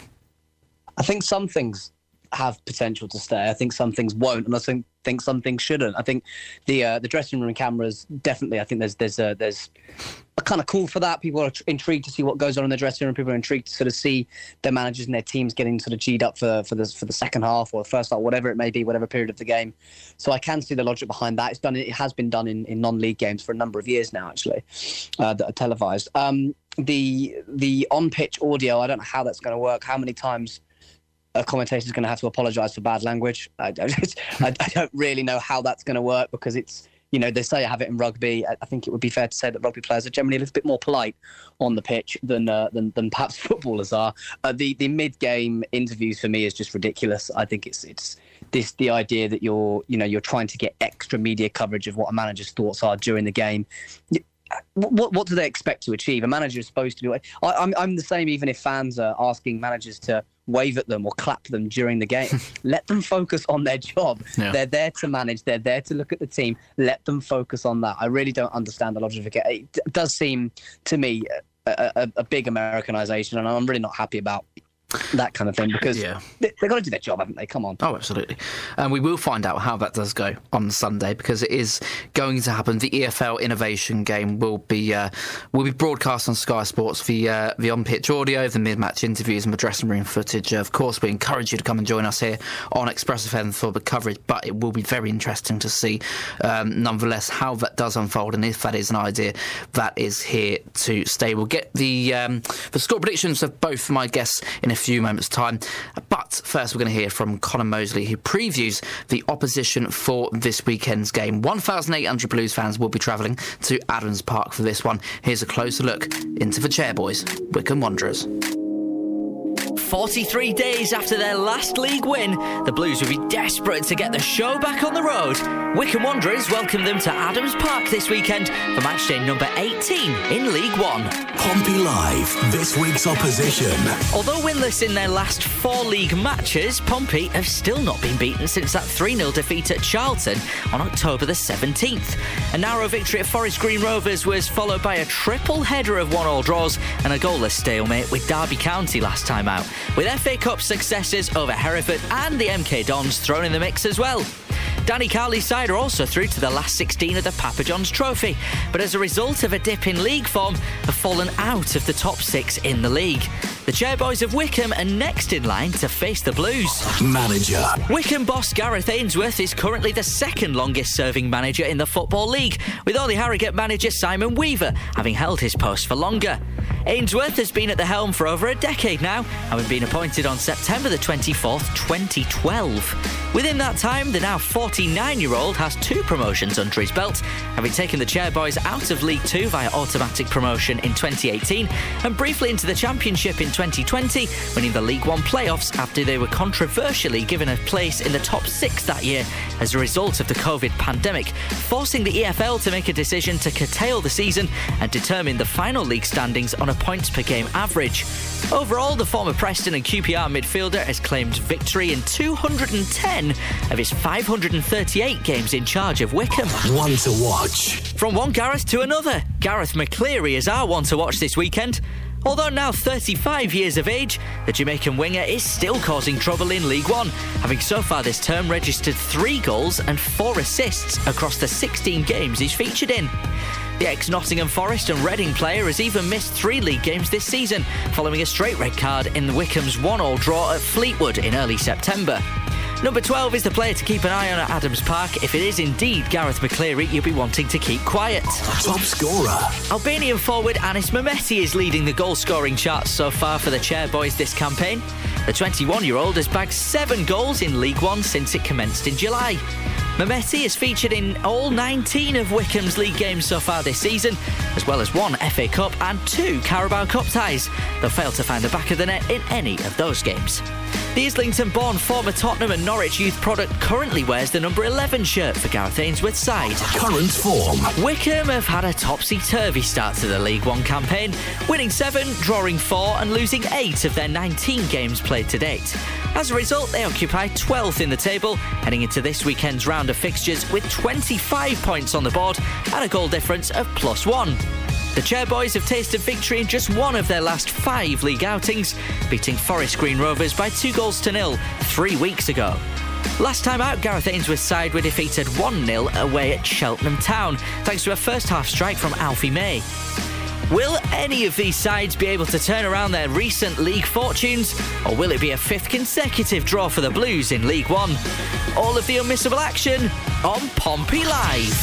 I think some things have potential to stay. I think some things won't, and I think think some things shouldn't. I think the uh, the dressing room cameras definitely. I think there's there's a, there's a kind of call for that. People are tr- intrigued to see what goes on in the dressing room. People are intrigued to sort of see their managers and their teams getting sort of g'd up for for the for the second half or the first half, whatever it may be, whatever period of the game. So I can see the logic behind that. It's done. It has been done in, in non-league games for a number of years now, actually, uh, that are televised. Um, the the on pitch audio. I don't know how that's going to work. How many times a commentator is going to have to apologise for bad language. I, I, I, don't really know how that's going to work because it's you know they say I have it in rugby. I, think it would be fair to say that rugby players are generally a little bit more polite on the pitch than uh, than, than perhaps footballers are. Uh, the the mid game interviews for me is just ridiculous. I think it's it's this the idea that you're you know you're trying to get extra media coverage of what a manager's thoughts are during the game what what do they expect to achieve? A manager is supposed to do. I, I'm I'm the same. Even if fans are asking managers to wave at them or clap them during the game. Let them focus on their job. Yeah. They're there to manage. They're there to look at the team. Let them focus on that. I really don't understand the logic of it. It does seem to me a, a, a big Americanization, and I'm really not happy about that kind of thing because Yeah. they, they've got to do their job, haven't they? Come on. Oh, absolutely. And we will find out how that does go on Sunday because it is going to happen. The EFL Innovation Game will be uh, will be broadcast on Sky Sports. The uh, the on pitch audio, the mid match interviews, and the dressing room footage. Of course, we encourage you to come and join us here on Express FM for the coverage. But it will be very interesting to see, um, nonetheless, how that does unfold and if that is an idea that is here to stay. We'll get the um, the score predictions of both my guests in a few moments' time. But first, we're going to hear from Connor Mosley, who previews the opposition for this weekend's game. 1,800 Blues fans will be travelling to Adams Park for this one. Here's a closer look into the Chairboys, Wycombe Wanderers. 43 days after their last league win, the Blues will be desperate to get the show back on the road. Wycombe Wanderers welcome them to Adams Park this weekend for match day number 18 in League One. Pompey Live, this week's opposition. Although winless in their last four league matches, Pompey have still not been beaten since that 3 0 defeat at Charlton on October the 17th. A narrow victory at Forest Green Rovers was followed by a triple header of one all draws and a goalless stalemate with Derby County last time out, with FA Cup successes over Hereford and the MK Dons thrown in the mix as well. Danny Cowley's side are also through to the last 16 of the Papa John's Trophy, but as a result of a dip in league form, have fallen out of the top six in the league. The Chairboys of Wycombe are next in line to face the Blues. Manager. Wycombe boss Gareth Ainsworth is currently the second longest serving manager in the Football League, with only Harrogate manager Simon Weaver having held his post for longer. Ainsworth has been at the helm for over a decade now, having been appointed on September the 24th, 2012. Within that time, the now 49 year old has two promotions under his belt, having taken the Chairboys out of League Two via automatic promotion in 2018 and briefly into the Championship in 2020, winning the League One playoffs after they were controversially given a place in the top six that year as a result of the COVID pandemic, forcing the EFL to make a decision to curtail the season and determine the final league standings on a points per game average. Overall, the former Preston and QPR midfielder has claimed victory in 210 of his 538 games in charge of Wycombe. One to watch. From one Gareth to another, Garath McCleary is our one to watch this weekend. Although now 35 years of age, the Jamaican winger is still causing trouble in League One, having so far this term registered three goals and four assists across the 16 games he's featured in. The ex Nottingham Forest and Reading player has even missed three league games this season, following a straight red card in the Wycombe's one all draw at Fleetwood in early September. Number 12 is the player to keep an eye on at Adams Park. If it is indeed Garath McCleary, you'll be wanting to keep quiet. Top scorer. Albanian forward Anis Mehmeti is leading the goal scoring charts so far for the Chairboys this campaign. The 21 year old has bagged seven goals in League One since it commenced in July. Mehmeti is featured in all 19 of Wycombe's league games so far this season, as well as one FA Cup and two Carabao Cup ties, though failed to find the back of the net in any of those games. The Islington born former Tottenham and Norwich youth product currently wears the number 11 shirt for Gareth Ainsworth's side. Current form. Wycombe have had a topsy turvy start to the League One campaign, winning seven, drawing four, and losing eight of their 19 games played to date. As a result, they occupy 12th in the table, heading into this weekend's round of fixtures with 25 points on the board and a goal difference of plus one. The Chairboys have tasted victory in just one of their last five league outings, beating Forest Green Rovers by two goals to nil three weeks ago. Last time out, Gareth Ainsworth's side were defeated 1 0 away at Cheltenham Town, thanks to a first half strike from Alfie May. Will any of these sides be able to turn around their recent league fortunes, or will it be a fifth consecutive draw for the Blues in League One? All of the unmissable action on Pompey Live.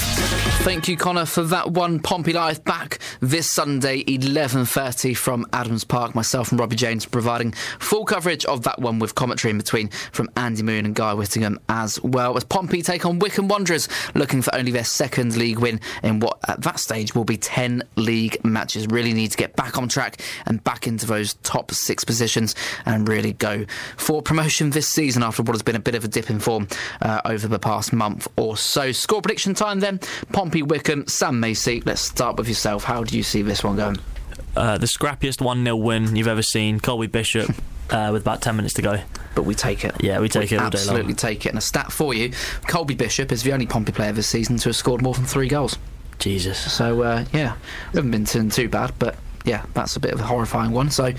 Thank you, Connor, for that one. Pompey Live back this Sunday, 11.30 from Adams Park. Myself and Robbie James providing full coverage of that one with commentary in between from Andy Moon and Guy Whittingham as well. As Pompey take on Wycombe Wanderers, looking for only their second league win in what at that stage will be 10 league matches. Really need to get back on track and back into those top six positions and really go for promotion this season after what has been a bit of a dip in form uh, over the past month or so. Score prediction time then. Pompey Wycombe, Sam Macey. Let's start with yourself. How do you see this one going? Uh, the scrappiest 1 0 win you've ever seen. Colby Bishop uh, with about ten minutes to go. But we take it. Yeah, we take we it all day long. Absolutely take it. And a stat for you: Colby Bishop is the only Pompey player this season to have scored more than three goals. Jesus. So uh, yeah, we haven't been too, too bad, but yeah, that's a bit of a horrifying one. So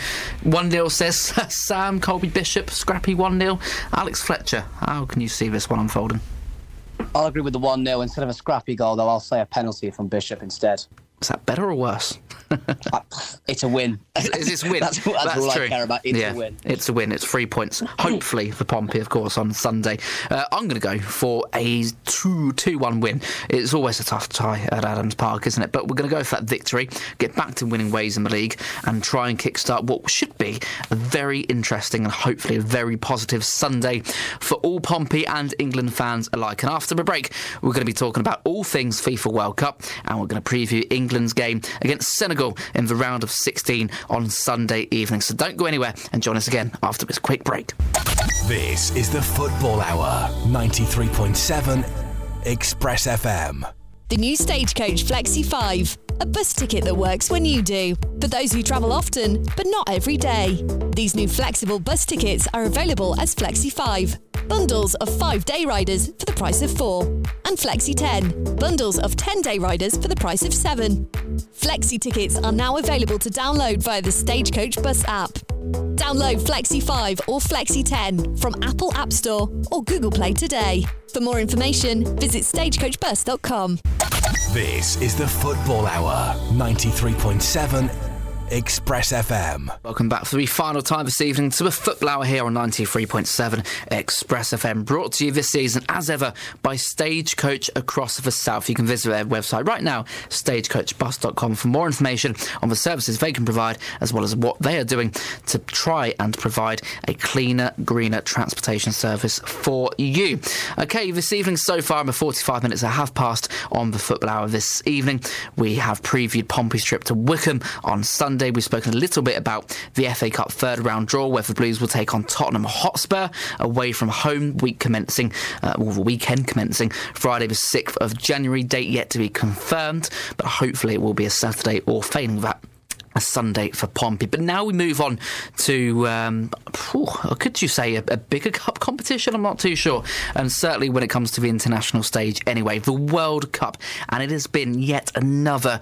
1 0 says Sam, Colby Bishop, scrappy 1 0. Alex Fletcher, how can you see this one unfolding? I'll agree with the 1 0. Instead of a scrappy goal, though, I'll say a penalty from Bishop instead. Is that better or worse? It's a win. Is this win? that's that's, That's all true. I care about. It's yeah, a win. It's a win. It's three points. Hopefully for Pompey, of course, on Sunday. Uh, I'm going to go for a 2 2 1 win. It's always a tough tie at Adams Park, isn't it? But we're going to go for that victory, get back to winning ways in the league, and try and kickstart what should be a very interesting and hopefully a very positive Sunday for all Pompey and England fans alike. And after the break, we're going to be talking about all things FIFA World Cup, and we're going to preview England's game against Senegal in the round of 16 on Sunday evening. So don't go anywhere and join us again after this quick break. This is the Football Hour, 93.7 Express FM. The new Stagecoach Flexi 5, a bus ticket that works when you do, for those who travel often, but not every day. These new flexible bus tickets are available as Flexi 5, bundles of 5 day riders for the price of 4, and Flexi 10, bundles of 10 day riders for the price of 7. Flexi tickets are now available to download via the Stagecoach Bus app. Download Flexi 5 or Flexi 10 from Apple App Store or Google Play today. For more information, visit stagecoachbus.com. This is the Football Hour, 93.7 Express FM. Welcome back for the final time this evening to football hour here on 93.7 Express FM, brought to you this season, as ever, by Stagecoach across the South. You can visit their website right now, stagecoachbus.com, for more information on the services they can provide, as well as what they are doing to try and provide a cleaner, greener transportation service for you. Okay, this evening so far, the 45 minutes have passed on the football hour this evening, we have previewed Pompey's trip to Wycombe on Sunday. We've spoken a little bit about the FA Cup third round draw, where the Blues will take on Tottenham Hotspur away from home, week commencing, uh, well, the weekend commencing Friday the 6th of January. Date yet to be confirmed, but hopefully it will be a Saturday or failing that a Sunday for Pompey. But now we move on to, um, phew, could you say, a, a bigger cup competition? I'm not too sure. And certainly when it comes to the international stage, anyway, the World Cup. And it has been yet another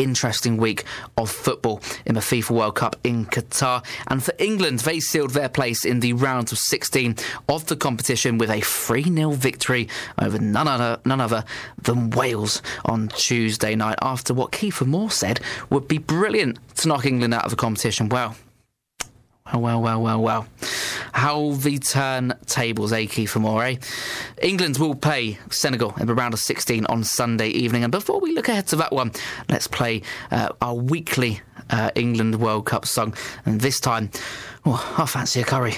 interesting week of football in the FIFA World Cup in Qatar. And for England, they sealed their place in the round of 16 of the competition with a 3 0 victory over none other, none other than Wales on Tuesday night after what Kiefer Moore said would be brilliant to knock England out of the competition. Well, well, well, well, well, well. How the turn tables, eh, Kiefer Moore, eh? England will play Senegal in the round of 16 on Sunday evening. And before we look ahead to that one, let's play uh, our weekly uh, England World Cup song. And this time, oh, I fancy a curry.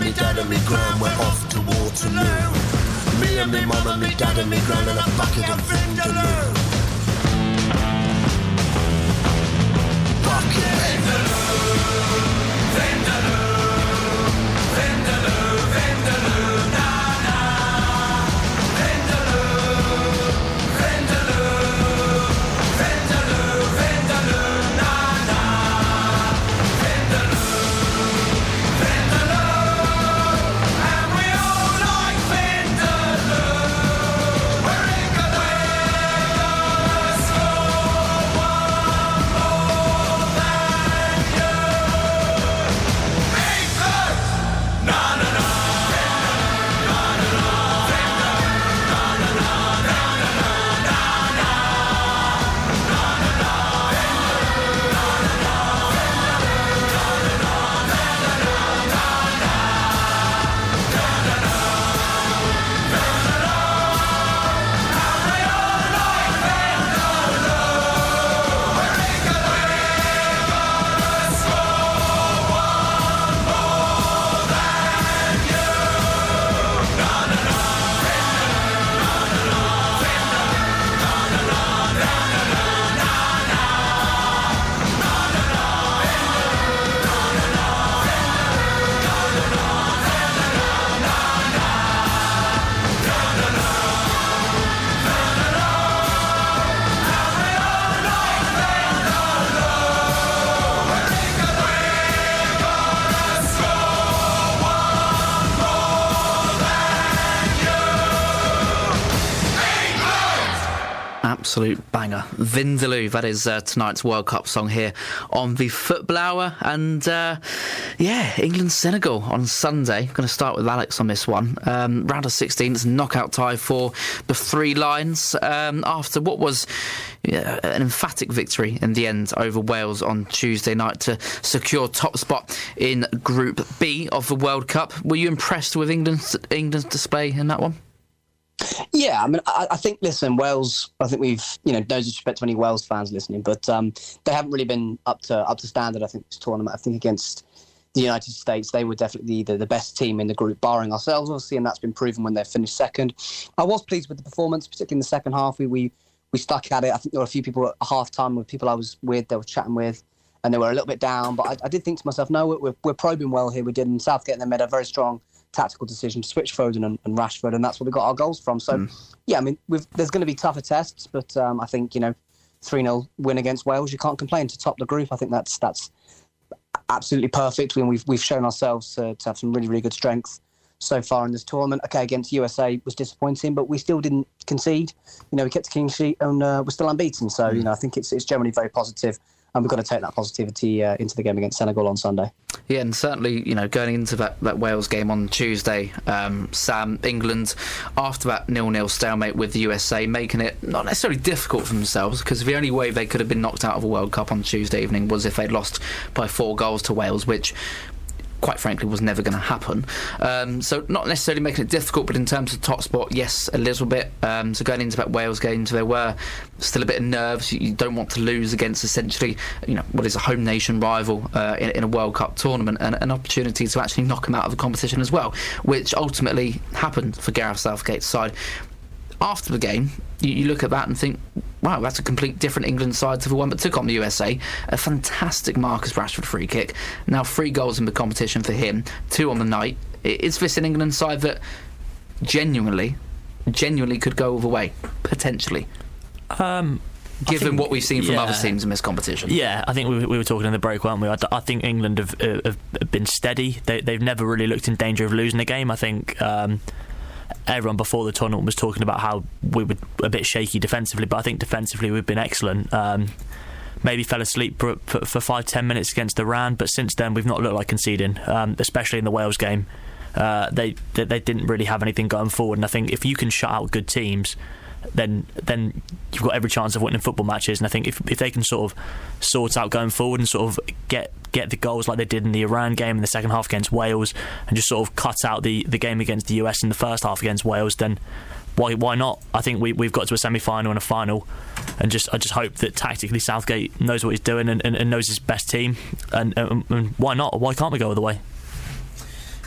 and me dad and me gran went off to Waterloo. Me and me mum and me dad and me gran and a bucket of Vindaloo. Bucket. Vindaloo, Vindaloo, Vindaloo, Vindaloo. Absolute banger. Vindaloo, that is uh, tonight's World Cup song here on the Football Hour. And uh, yeah, England Senegal on Sunday. Going to start with Alex on this one. Um, round of 16, it's a knockout tie for the Three Lions um, after what was yeah, an emphatic victory in the end over Wales on Tuesday night to secure top spot in Group B of the World Cup. Were you impressed with England's, England's display in that one? Yeah, I mean, I, I, think listen, Wales. I think we've, you know, no disrespect to any Wales fans listening, but um, they haven't really been up to up to standard. I think this tournament. I think against the United States, they were definitely the, the best team in the group, barring ourselves, obviously, and that's been proven when they finished second. I was pleased with the performance, particularly in the second half. We we, we stuck at it. I think there were a few people at half time with people I was with, they were chatting with, and they were a little bit down. But I, I did think to myself, no, we're, we're probing well here. We did, and Southgate and they made a very strong tactical decision to switch Foden and, and, Rashford, and that's where we got our goals from. So, mm. yeah, I mean, there's going to be tougher tests, but um, I think you know, three 0 win against Wales, you can't complain to top the group. I think that's that's absolutely perfect. We've we've shown ourselves to, to have some really really good strength so far in this tournament. Okay, against USA was disappointing, but we still didn't concede. You know, we kept a clean sheet and uh, we're still unbeaten. So, mm. you know, I think it's it's generally very positive and we've got to take that positivity uh, into the game against Senegal on Sunday. Yeah, and certainly, you know, going into that, that Wales game on Tuesday, um, Sam, England, after that nil-nil stalemate with the USA, making it not necessarily difficult for themselves, because the only way they could have been knocked out of a World Cup on Tuesday evening was if they'd lost by four goals to Wales, which quite frankly was never going to happen. Um, so not necessarily making it difficult, but in terms of top spot, yes, a little bit. Um, so going into that Wales game, there were still a bit of nerves. You, don't want to lose against essentially, you know, what is a home nation rival uh, in, in, a World Cup tournament, and an opportunity to actually knock them out of the competition as well, which ultimately happened for Gareth Southgate's side after the game, you, you, look at that and think, wow, that's a complete different England side to the one that took on the USA. A fantastic Marcus Rashford free kick. Now three goals in the competition for him, two on the night. Is this an England side that genuinely, genuinely could go all the way potentially? Um, given think, what we've seen from yeah. other teams in this competition. Yeah, I think we, we, were talking in the break, weren't we? I, I think England have, have, been steady. They, have never really looked in danger of losing a game. I think um, everyone before the tournament was talking about how we were a bit shaky defensively, but I think defensively we've been excellent. Um, maybe fell asleep for, for, for, five ten minutes against Iran, but since then we've not looked like conceding, um, especially in the Wales game. Uh, they, they, they didn't really have anything going forward, and I think if you can shut out good teams, then then you've got every chance of winning football matches. And I think if if they can sort of sort out going forward and sort of get get the goals like they did in the Iran game in the second half against Wales, and just sort of cut out the, the game against the US in the first half against Wales, then why why not? I think we we've got to a semi final and a final, and just I just hope that tactically Southgate knows what he's doing and, and, and knows his best team, and, and, and why not? Why can't we go all the way?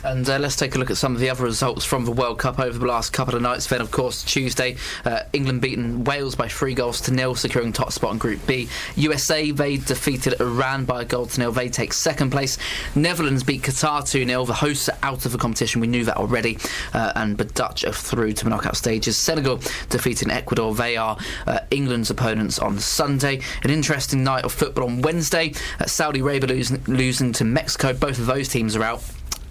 And uh, let's take a look at some of the other results from the World Cup over the last couple of nights. Then, of course, Tuesday, uh, England beaten Wales by three goals to nil, securing top spot in Group B. USA, they defeated Iran by a goal to nil. They take second place. Netherlands beat Qatar 2 0. The hosts are out of the competition. We knew that already. Uh, and the Dutch are through to the knockout stages. Senegal defeating Ecuador. They are uh, England's opponents on Sunday. An interesting night of football on Wednesday. Uh, Saudi Arabia losing, losing to Mexico. Both of those teams are out.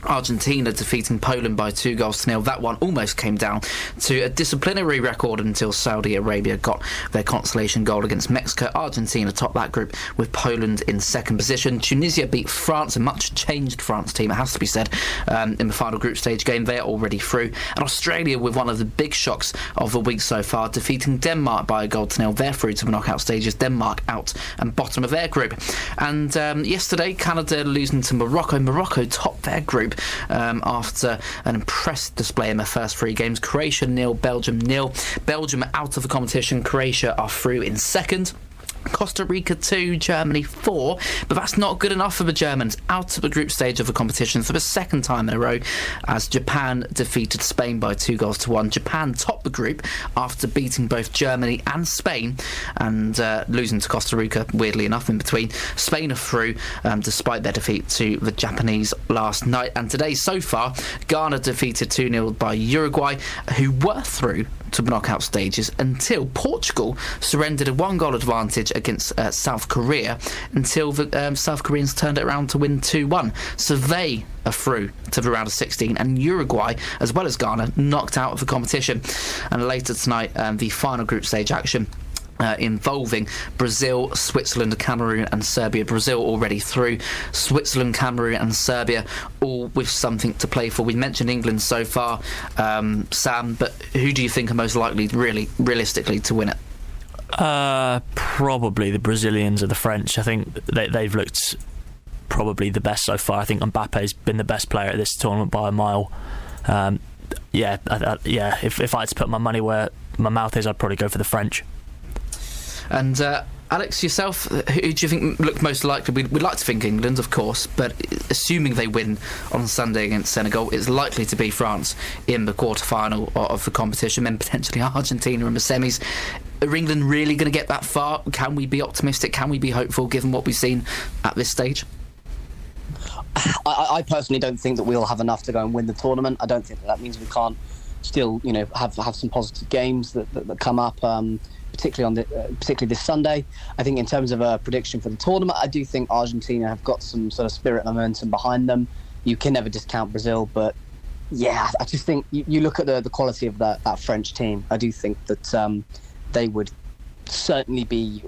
Argentina defeating Poland by two goals to nil. That one almost came down to a disciplinary record until Saudi Arabia got their consolation goal against Mexico. Argentina topped that group with Poland in second position. Tunisia beat France, a much changed France team, it has to be said, um, in the final group stage game. They're already through. And Australia, with one of the big shocks of the week so far, defeating Denmark by a goal to nil. They're through to the knockout stages. Denmark out and bottom of their group. And um, yesterday, Canada losing to Morocco. Morocco topped their group um, after an impressive display in their first three games. Croatia nil, Belgium nil. Belgium out of the competition. Croatia are through in second. Costa Rica 2, Germany 4, but that's not good enough for the Germans. Out of the group stage of the competition for the second time in a row as Japan defeated Spain by two goals to one. Japan topped the group after beating both Germany and Spain and uh, losing to Costa Rica, weirdly enough, in between. Spain are through um, despite their defeat to the Japanese last night. And today, so far, Ghana defeated 2 0 by Uruguay, who were through to the knockout stages until Portugal surrendered a one goal advantage against uh, South Korea until the um, South Koreans turned it around to win 2 1. So they are through to the round of 16, and Uruguay, as well as Ghana, knocked out of the competition. And later tonight, um, the final group stage action. Uh, involving Brazil, Switzerland, Cameroon, and Serbia. Brazil already through. Switzerland, Cameroon, and Serbia all with something to play for. We mentioned England so far, um, Sam, but who do you think are most likely, really, realistically, to win it? Uh, probably the Brazilians or the French. I think they, they've looked probably the best so far. I think Mbappe's been the best player at this tournament by a mile. Um, yeah, I, I, yeah. If, if I had to put my money where my mouth is, I'd probably go for the French. And uh, Alex, yourself, who do you think looked most likely? We'd, we'd, like to think England, of course, but assuming they win on Sunday against Senegal, it's likely to be France in the quarter final of the competition, then potentially Argentina in the semis. Are England really going to get that far? Can we be optimistic? Can we be hopeful given what we've seen at this stage? I, I personally don't think that we'll have enough to go and win the tournament. I don't think that, that means we can't still, you know, have have some positive games that, that, that come up. Um, particularly on the, uh, particularly this Sunday. I think in terms of a prediction for the tournament, I do think Argentina have got some sort of spirit momentum behind them. You can never discount Brazil, but yeah, I just think you, you look at the, the quality of that, that French team. I do think that um, they would certainly be.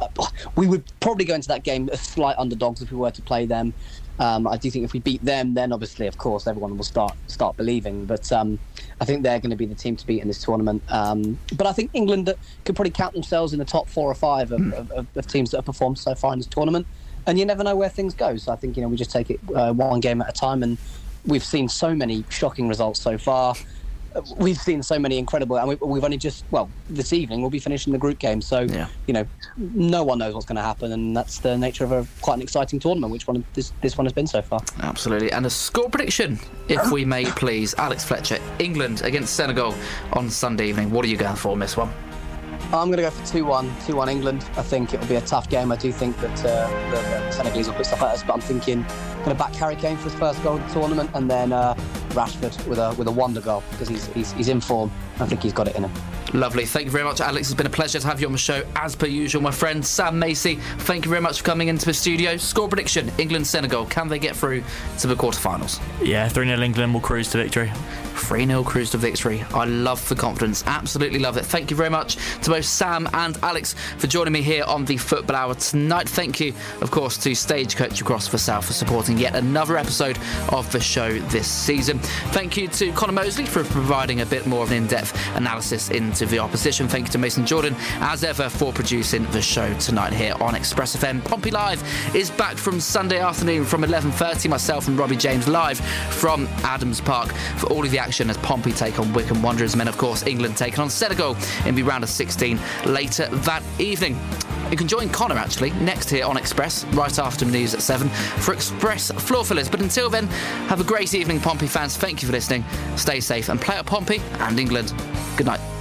Uh, we would probably go into that game as slight underdogs if we were to play them. Um, I do think if we beat them, then obviously, of course, everyone will start start believing. But um, I think they're going to be the team to beat in this tournament. Um, but I think England could probably count themselves in the top four or five of, of, of, teams that have performed so far in this tournament. And you never know where things go. So I think you know we just take it uh, one game at a time. And we've seen so many shocking results so far we've seen so many incredible, and we, have only just well this evening we'll be finishing the group game. So yeah. you know, no one knows what's going to happen, and that's the nature of a quite an exciting tournament, which one this this one has been so far. Absolutely, and a score prediction, if we may, please, Alex Fletcher, England against Senegal on Sunday evening. What are you going for, Miss One? I'm going to go for 2 1, 2 1 England. I think it'll be a tough game. I do think that uh, the, the Senegalese will put stuff at us, but I'm thinking going to back Harry Kane for his first goal of the tournament and then uh, Rashford with a with a wonder goal because he's, he's, he's in form. I think he's got it in him. Lovely. Thank you very much, Alex. It's been a pleasure to have you on the show as per usual. My friend Sam Macey, thank you very much for coming into the studio. Score prediction England Senegal. Can they get through to the quarterfinals? Yeah, 3 0 England will cruise to victory. 3 0 cruise to victory. I love the confidence. Absolutely love it. Thank you very much to both Sam and Alex for joining me here on the Football Hour tonight. Thank you, of course, to Stagecoach across the South for supporting yet another episode of the show this season. Thank you to Connor Mosley for providing a bit more of an in depth analysis into the opposition. Thank you to Mason Jordan, as ever, for producing the show tonight here on Express FM. Pompey Live is back from Sunday afternoon from 11.30. Myself and Robbie James live from Adams Park for all of the action as Pompey take on Wycombe Wanderers. And then, of course, England taking on Senegal in the round of 16 later that evening. You can join Connor actually next here on Express, right after news at 7 for Express Floor Fillers. But until then, have a great evening, Pompey fans. Thank you for listening. Stay safe and play up Pompey and England. Good night.